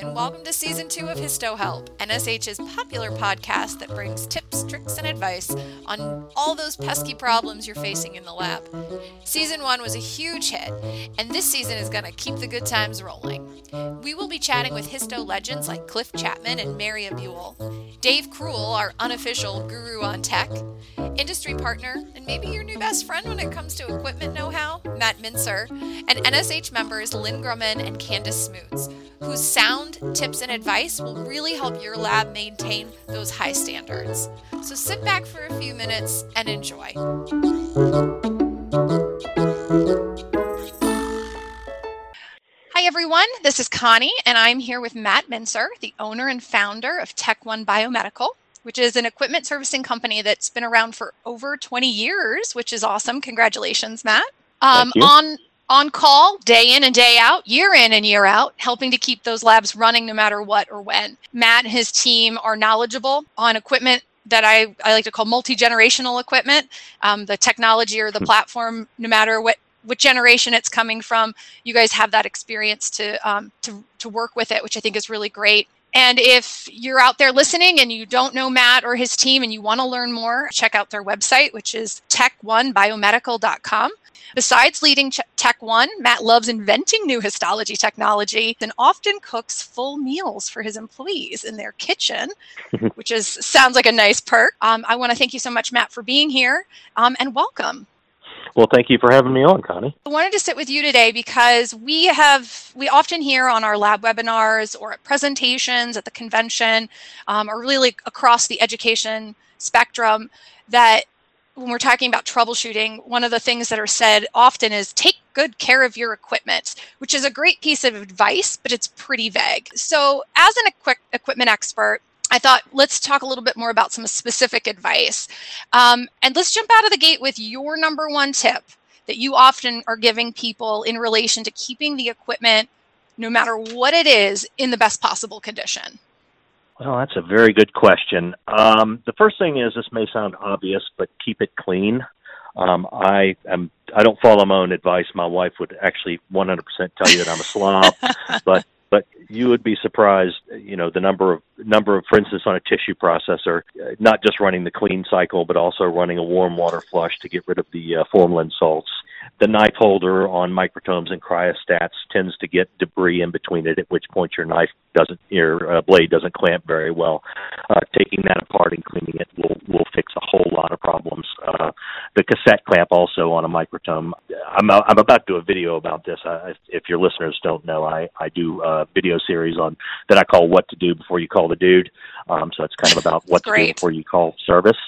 and welcome to season two of Histo Help, NSH's popular podcast that brings tips, tricks, and advice on all those pesky problems you're facing in the lab. Season one was a huge hit, and this season is going to keep the good times rolling. We will be chatting with Histo legends like Cliff Chapman and Maria Buell, Dave Kruel, our unofficial guru on tech, industry partner, and maybe your new best friend when it comes to equipment know how, Matt Mincer, and NSH members Lynn Grumman and Candace Smoots whose sound tips and advice will really help your lab maintain those high standards. So sit back for a few minutes and enjoy. Hi, everyone. This is Connie, and I'm here with Matt Mincer, the owner and founder of Tech One Biomedical, which is an equipment servicing company that's been around for over 20 years, which is awesome. Congratulations, Matt. Um, on on call day in and day out, year in and year out, helping to keep those labs running no matter what or when. Matt and his team are knowledgeable on equipment that I, I like to call multi generational equipment, um, the technology or the hmm. platform, no matter what what generation it's coming from, you guys have that experience to um, to to work with it, which I think is really great. And if you're out there listening and you don't know Matt or his team and you want to learn more, check out their website, which is tech1biomedical.com. Besides leading Tech One, Matt loves inventing new histology technology and often cooks full meals for his employees in their kitchen, which is sounds like a nice perk. Um, I want to thank you so much, Matt, for being here um, and welcome. Well, thank you for having me on, Connie. I wanted to sit with you today because we have we often hear on our lab webinars or at presentations at the convention, um, or really across the education spectrum, that when we're talking about troubleshooting, one of the things that are said often is take good care of your equipment, which is a great piece of advice, but it's pretty vague. So, as an equi- equipment expert, I thought let's talk a little bit more about some specific advice. Um, and let's jump out of the gate with your number one tip that you often are giving people in relation to keeping the equipment, no matter what it is, in the best possible condition. Well, that's a very good question. Um, the first thing is this may sound obvious, but keep it clean. Um, I am I don't follow my own advice. My wife would actually 100% tell you that I'm a slob, but but you would be surprised, you know, the number of number of, for instance, on a tissue processor, not just running the clean cycle, but also running a warm water flush to get rid of the uh, formalin salts the knife holder on microtomes and cryostats tends to get debris in between it, at which point your knife doesn't, your uh, blade doesn't clamp very well. Uh, taking that apart and cleaning it will will fix a whole lot of problems. Uh, the cassette clamp also on a microtome. I'm I'm about to do a video about this. I, if your listeners don't know, I I do a video series on that I call "What to Do Before You Call the Dude." Um, so it's kind of about what to do before you call service.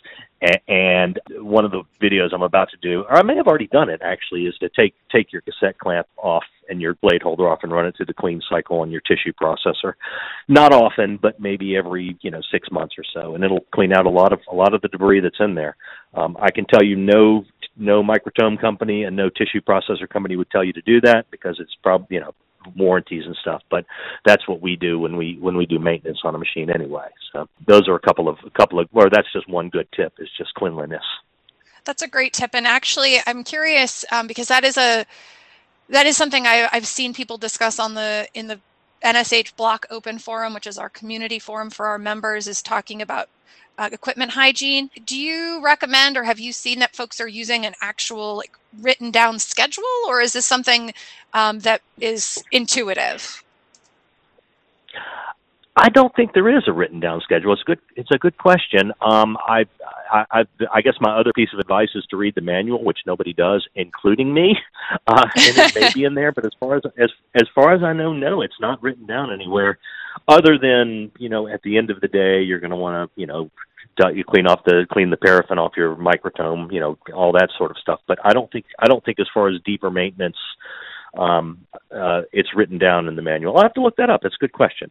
And one of the videos I'm about to do, or I may have already done it actually, is to take take your cassette clamp off and your blade holder off and run it through the clean cycle on your tissue processor. Not often, but maybe every you know six months or so, and it'll clean out a lot of a lot of the debris that's in there. Um, I can tell you no no microtome company and no tissue processor company would tell you to do that because it's probably you know warranties and stuff. But that's what we do when we when we do maintenance on a machine anyway. So those are a couple of a couple of or that's just one good tip is just cleanliness. That's a great tip, and actually, I'm curious um, because that is a that is something I, I've seen people discuss on the in the NSH Block Open Forum, which is our community forum for our members, is talking about uh, equipment hygiene. Do you recommend or have you seen that folks are using an actual like written down schedule or is this something um, that is intuitive? I don't think there is a written down schedule. It's good. It's a good question. Um, I, I, I, I guess my other piece of advice is to read the manual, which nobody does, including me. Uh, and it may be in there, but as far as as as far as I know, no, it's not written down anywhere. Other than you know, at the end of the day, you're going to want to you know you clean off the clean the paraffin off your microtome, you know, all that sort of stuff. But I don't think I don't think as far as deeper maintenance, um, uh, it's written down in the manual. I'll have to look that up. That's a good question.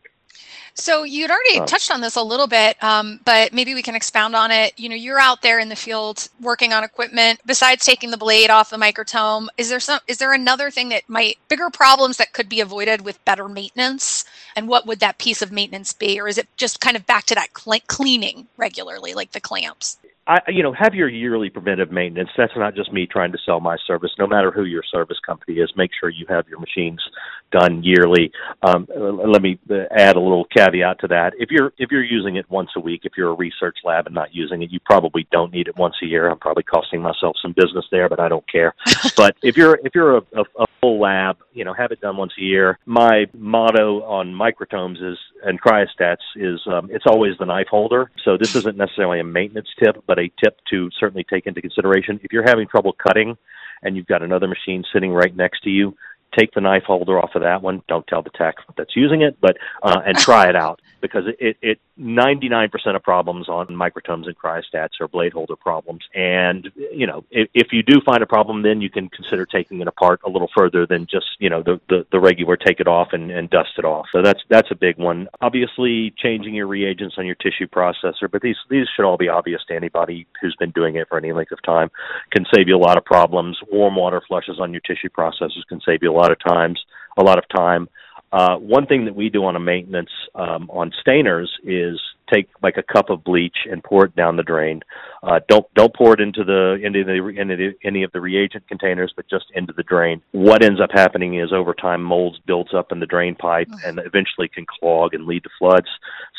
So you'd already uh, touched on this a little bit, um, but maybe we can expound on it. You know, you're out there in the field working on equipment. Besides taking the blade off the microtome, is there some? Is there another thing that might bigger problems that could be avoided with better maintenance? And what would that piece of maintenance be, or is it just kind of back to that cl- cleaning regularly, like the clamps? I, you know, have your yearly preventive maintenance. That's not just me trying to sell my service. No matter who your service company is, make sure you have your machines done yearly. Um, let me add a little caveat to that. If you're if you're using it once a week, if you're a research lab and not using it, you probably don't need it once a year. I'm probably costing myself some business there, but I don't care. but if you're if you're a, a, a full lab, you know, have it done once a year. My motto on microtomes is and cryostats is um, it's always the knife holder. So this isn't necessarily a maintenance tip, but a tip to certainly take into consideration. If you're having trouble cutting and you've got another machine sitting right next to you, take the knife holder off of that one. Don't tell the tech that's using it, but uh, and try it out because it, it 99% of problems on microtomes and cryostats are blade holder problems. And you know, if, if you do find a problem, then you can consider taking it apart a little further than just you know the the, the regular take it off and, and dust it off. So that's that's a big one. Obviously, changing your reagents on your tissue processor, but these these should all be obvious to anybody who's been doing it for any length of time. Can save you a lot of problems. Warm water flushes on your tissue processors can save you a lot of times, a lot of time. Uh, one thing that we do on a maintenance um, on stainers is take like a cup of bleach and pour it down the drain. Uh, don't don't pour it into the into the into the, any of the reagent containers, but just into the drain. What ends up happening is over time molds builds up in the drain pipe and eventually can clog and lead to floods.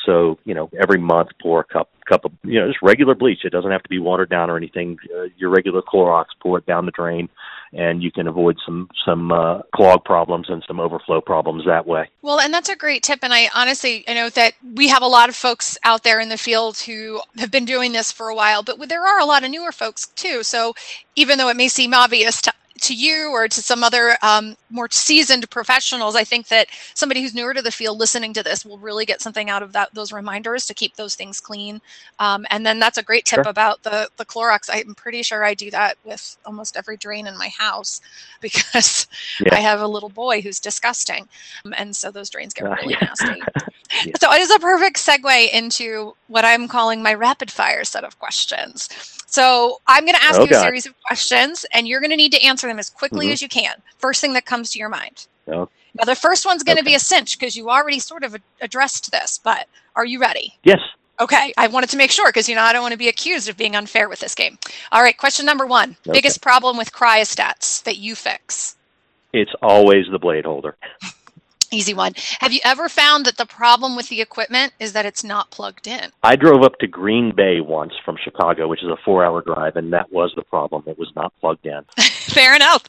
So you know every month pour a cup cup of you know just regular bleach. It doesn't have to be watered down or anything. Uh, your regular Clorox, pour it down the drain and you can avoid some some uh, clog problems and some overflow problems that way. Well, and that's a great tip. And I honestly, I know that we have a lot of folks out there in the field who have been doing this for a while, but there are a lot of newer folks too. So even though it may seem obvious to to you or to some other um, more seasoned professionals, I think that somebody who's newer to the field listening to this will really get something out of that those reminders to keep those things clean. Um, and then that's a great tip sure. about the the Clorox. I'm pretty sure I do that with almost every drain in my house because yeah. I have a little boy who's disgusting, um, and so those drains get really uh, nasty. yeah. So it is a perfect segue into what I'm calling my rapid fire set of questions. So I'm going to ask oh, you a series of questions, and you're going to need to answer them as quickly mm-hmm. as you can. First thing that comes to your mind. Oh. Now, the first one's going to okay. be a cinch because you already sort of addressed this, but are you ready? Yes. Okay, I wanted to make sure because you know I don't want to be accused of being unfair with this game. All right, question number one: okay. biggest problem with cryostats that you fix? It's always the blade holder. Easy one. Have you ever found that the problem with the equipment is that it's not plugged in? I drove up to Green Bay once from Chicago, which is a four hour drive, and that was the problem. It was not plugged in. Fair enough.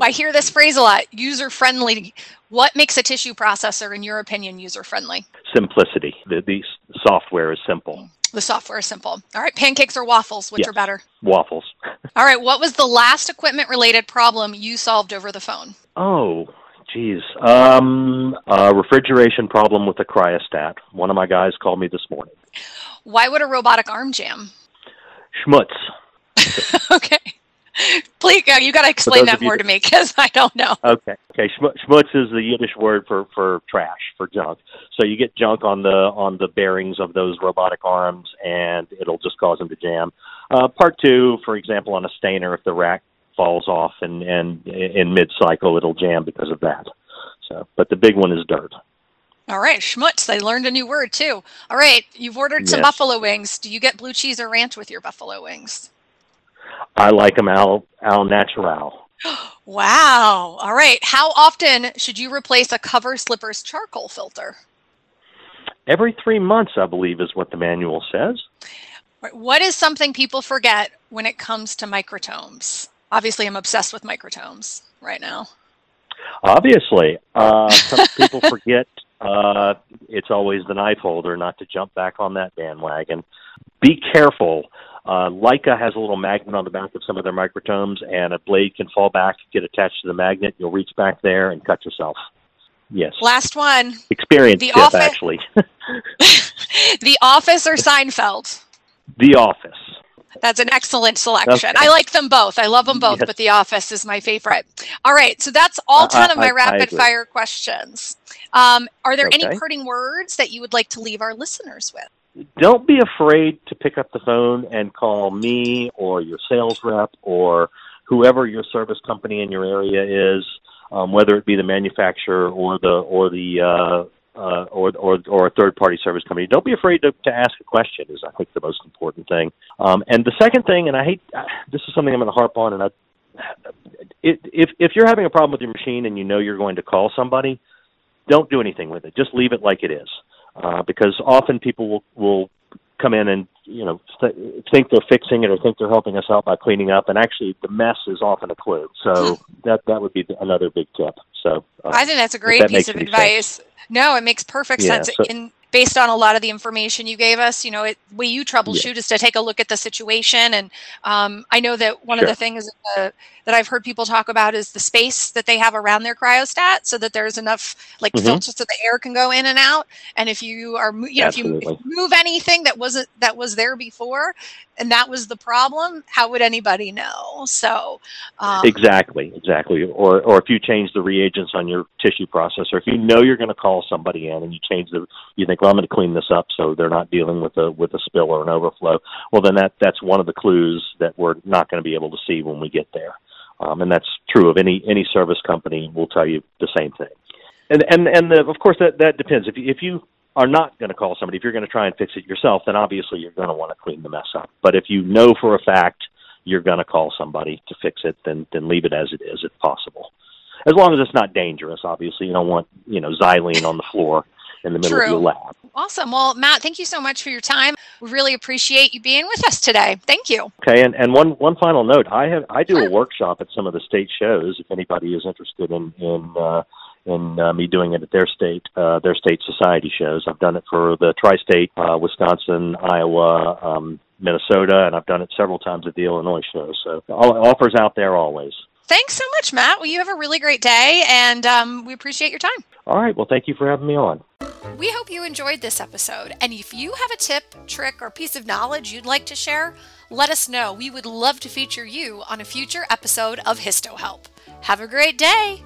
I hear this phrase a lot user friendly. What makes a tissue processor, in your opinion, user friendly? Simplicity. The, the software is simple. The software is simple. All right, pancakes or waffles, which yes, are better? Waffles. All right, what was the last equipment related problem you solved over the phone? Oh, Geez, um, a refrigeration problem with the cryostat. One of my guys called me this morning. Why would a robotic arm jam? Schmutz. okay. Please, you got to explain that more to me because I don't know. Okay. Okay. Schmutz is the Yiddish word for, for trash, for junk. So you get junk on the on the bearings of those robotic arms, and it'll just cause them to jam. Uh, part two, for example, on a stainer, if the rack falls off and and in mid cycle it'll jam because of that. So, but the big one is dirt. All right, schmutz. They learned a new word too. All right, you've ordered some yes. buffalo wings. Do you get blue cheese or ranch with your buffalo wings? I like them al al natural. wow. All right. How often should you replace a cover slipper's charcoal filter? Every three months, I believe, is what the manual says. What is something people forget when it comes to microtomes? Obviously I'm obsessed with microtomes right now. Obviously, uh, some people forget uh, it's always the knife holder, not to jump back on that bandwagon. Be careful. Uh, Leica has a little magnet on the back of some of their microtomes, and a blade can fall back, get attached to the magnet. You'll reach back there and cut yourself. Yes. Last one. Experience the office- actually. the Office or Seinfeld? The Office. That's an excellent selection. Okay. I like them both. I love them both, yes. but The Office is my favorite. All right, so that's all 10 of my I, rapid I fire questions. Um, are there okay. any parting words that you would like to leave our listeners with? Don't be afraid to pick up the phone and call me or your sales rep or whoever your service company in your area is, um, whether it be the manufacturer or the or the uh, uh, or or or a third party service company, don't be afraid to, to ask a question. Is I think the most important thing. Um, and the second thing, and I hate this is something I'm going to harp on, and I, it, if if you're having a problem with your machine and you know you're going to call somebody, don't do anything with it. Just leave it like it is, uh, because often people will will come in and you know th- think they're fixing it or think they're helping us out by cleaning up, and actually the mess is often a clue. So hmm. that that would be another big tip. So uh, I think that's a great piece of advice. Sense. No, it makes perfect yeah, sense. So, in based on a lot of the information you gave us, you know, it, way you troubleshoot yeah. is to take a look at the situation. And um, I know that one sure. of the things uh, that I've heard people talk about is the space that they have around their cryostat, so that there's enough like mm-hmm. filters so the air can go in and out. And if you are, you know, if you, if you move anything that wasn't that was there before, and that was the problem, how would anybody know? So um, exactly, exactly. Or or if you change the reagents on your tissue processor, if you know you're going to call somebody in and you change the, you think, well, I'm going to clean this up so they're not dealing with a with a spill or an overflow. Well, then that that's one of the clues that we're not going to be able to see when we get there. Um, and that's true of any any service company. Will tell you the same thing. And and and the, of course that that depends. If you, if you are not going to call somebody, if you're going to try and fix it yourself, then obviously you're going to want to clean the mess up. But if you know for a fact you're going to call somebody to fix it, then then leave it as it is if possible. As long as it's not dangerous, obviously you don't want you know xylene on the floor in the middle True. of your lab. Awesome. Well, Matt, thank you so much for your time. We really appreciate you being with us today. Thank you. Okay, and, and one one final note. I have I do a workshop at some of the state shows. If anybody is interested in in uh, in uh, me doing it at their state uh, their state society shows. I've done it for the tri-state, uh, Wisconsin, Iowa, um, Minnesota, and I've done it several times at the Illinois show. So all offers out there always. Thanks so much, Matt. Well, you have a really great day, and um, we appreciate your time. All right. Well, thank you for having me on. We hope you enjoyed this episode. And if you have a tip, trick, or piece of knowledge you'd like to share, let us know. We would love to feature you on a future episode of HistoHelp. Have a great day.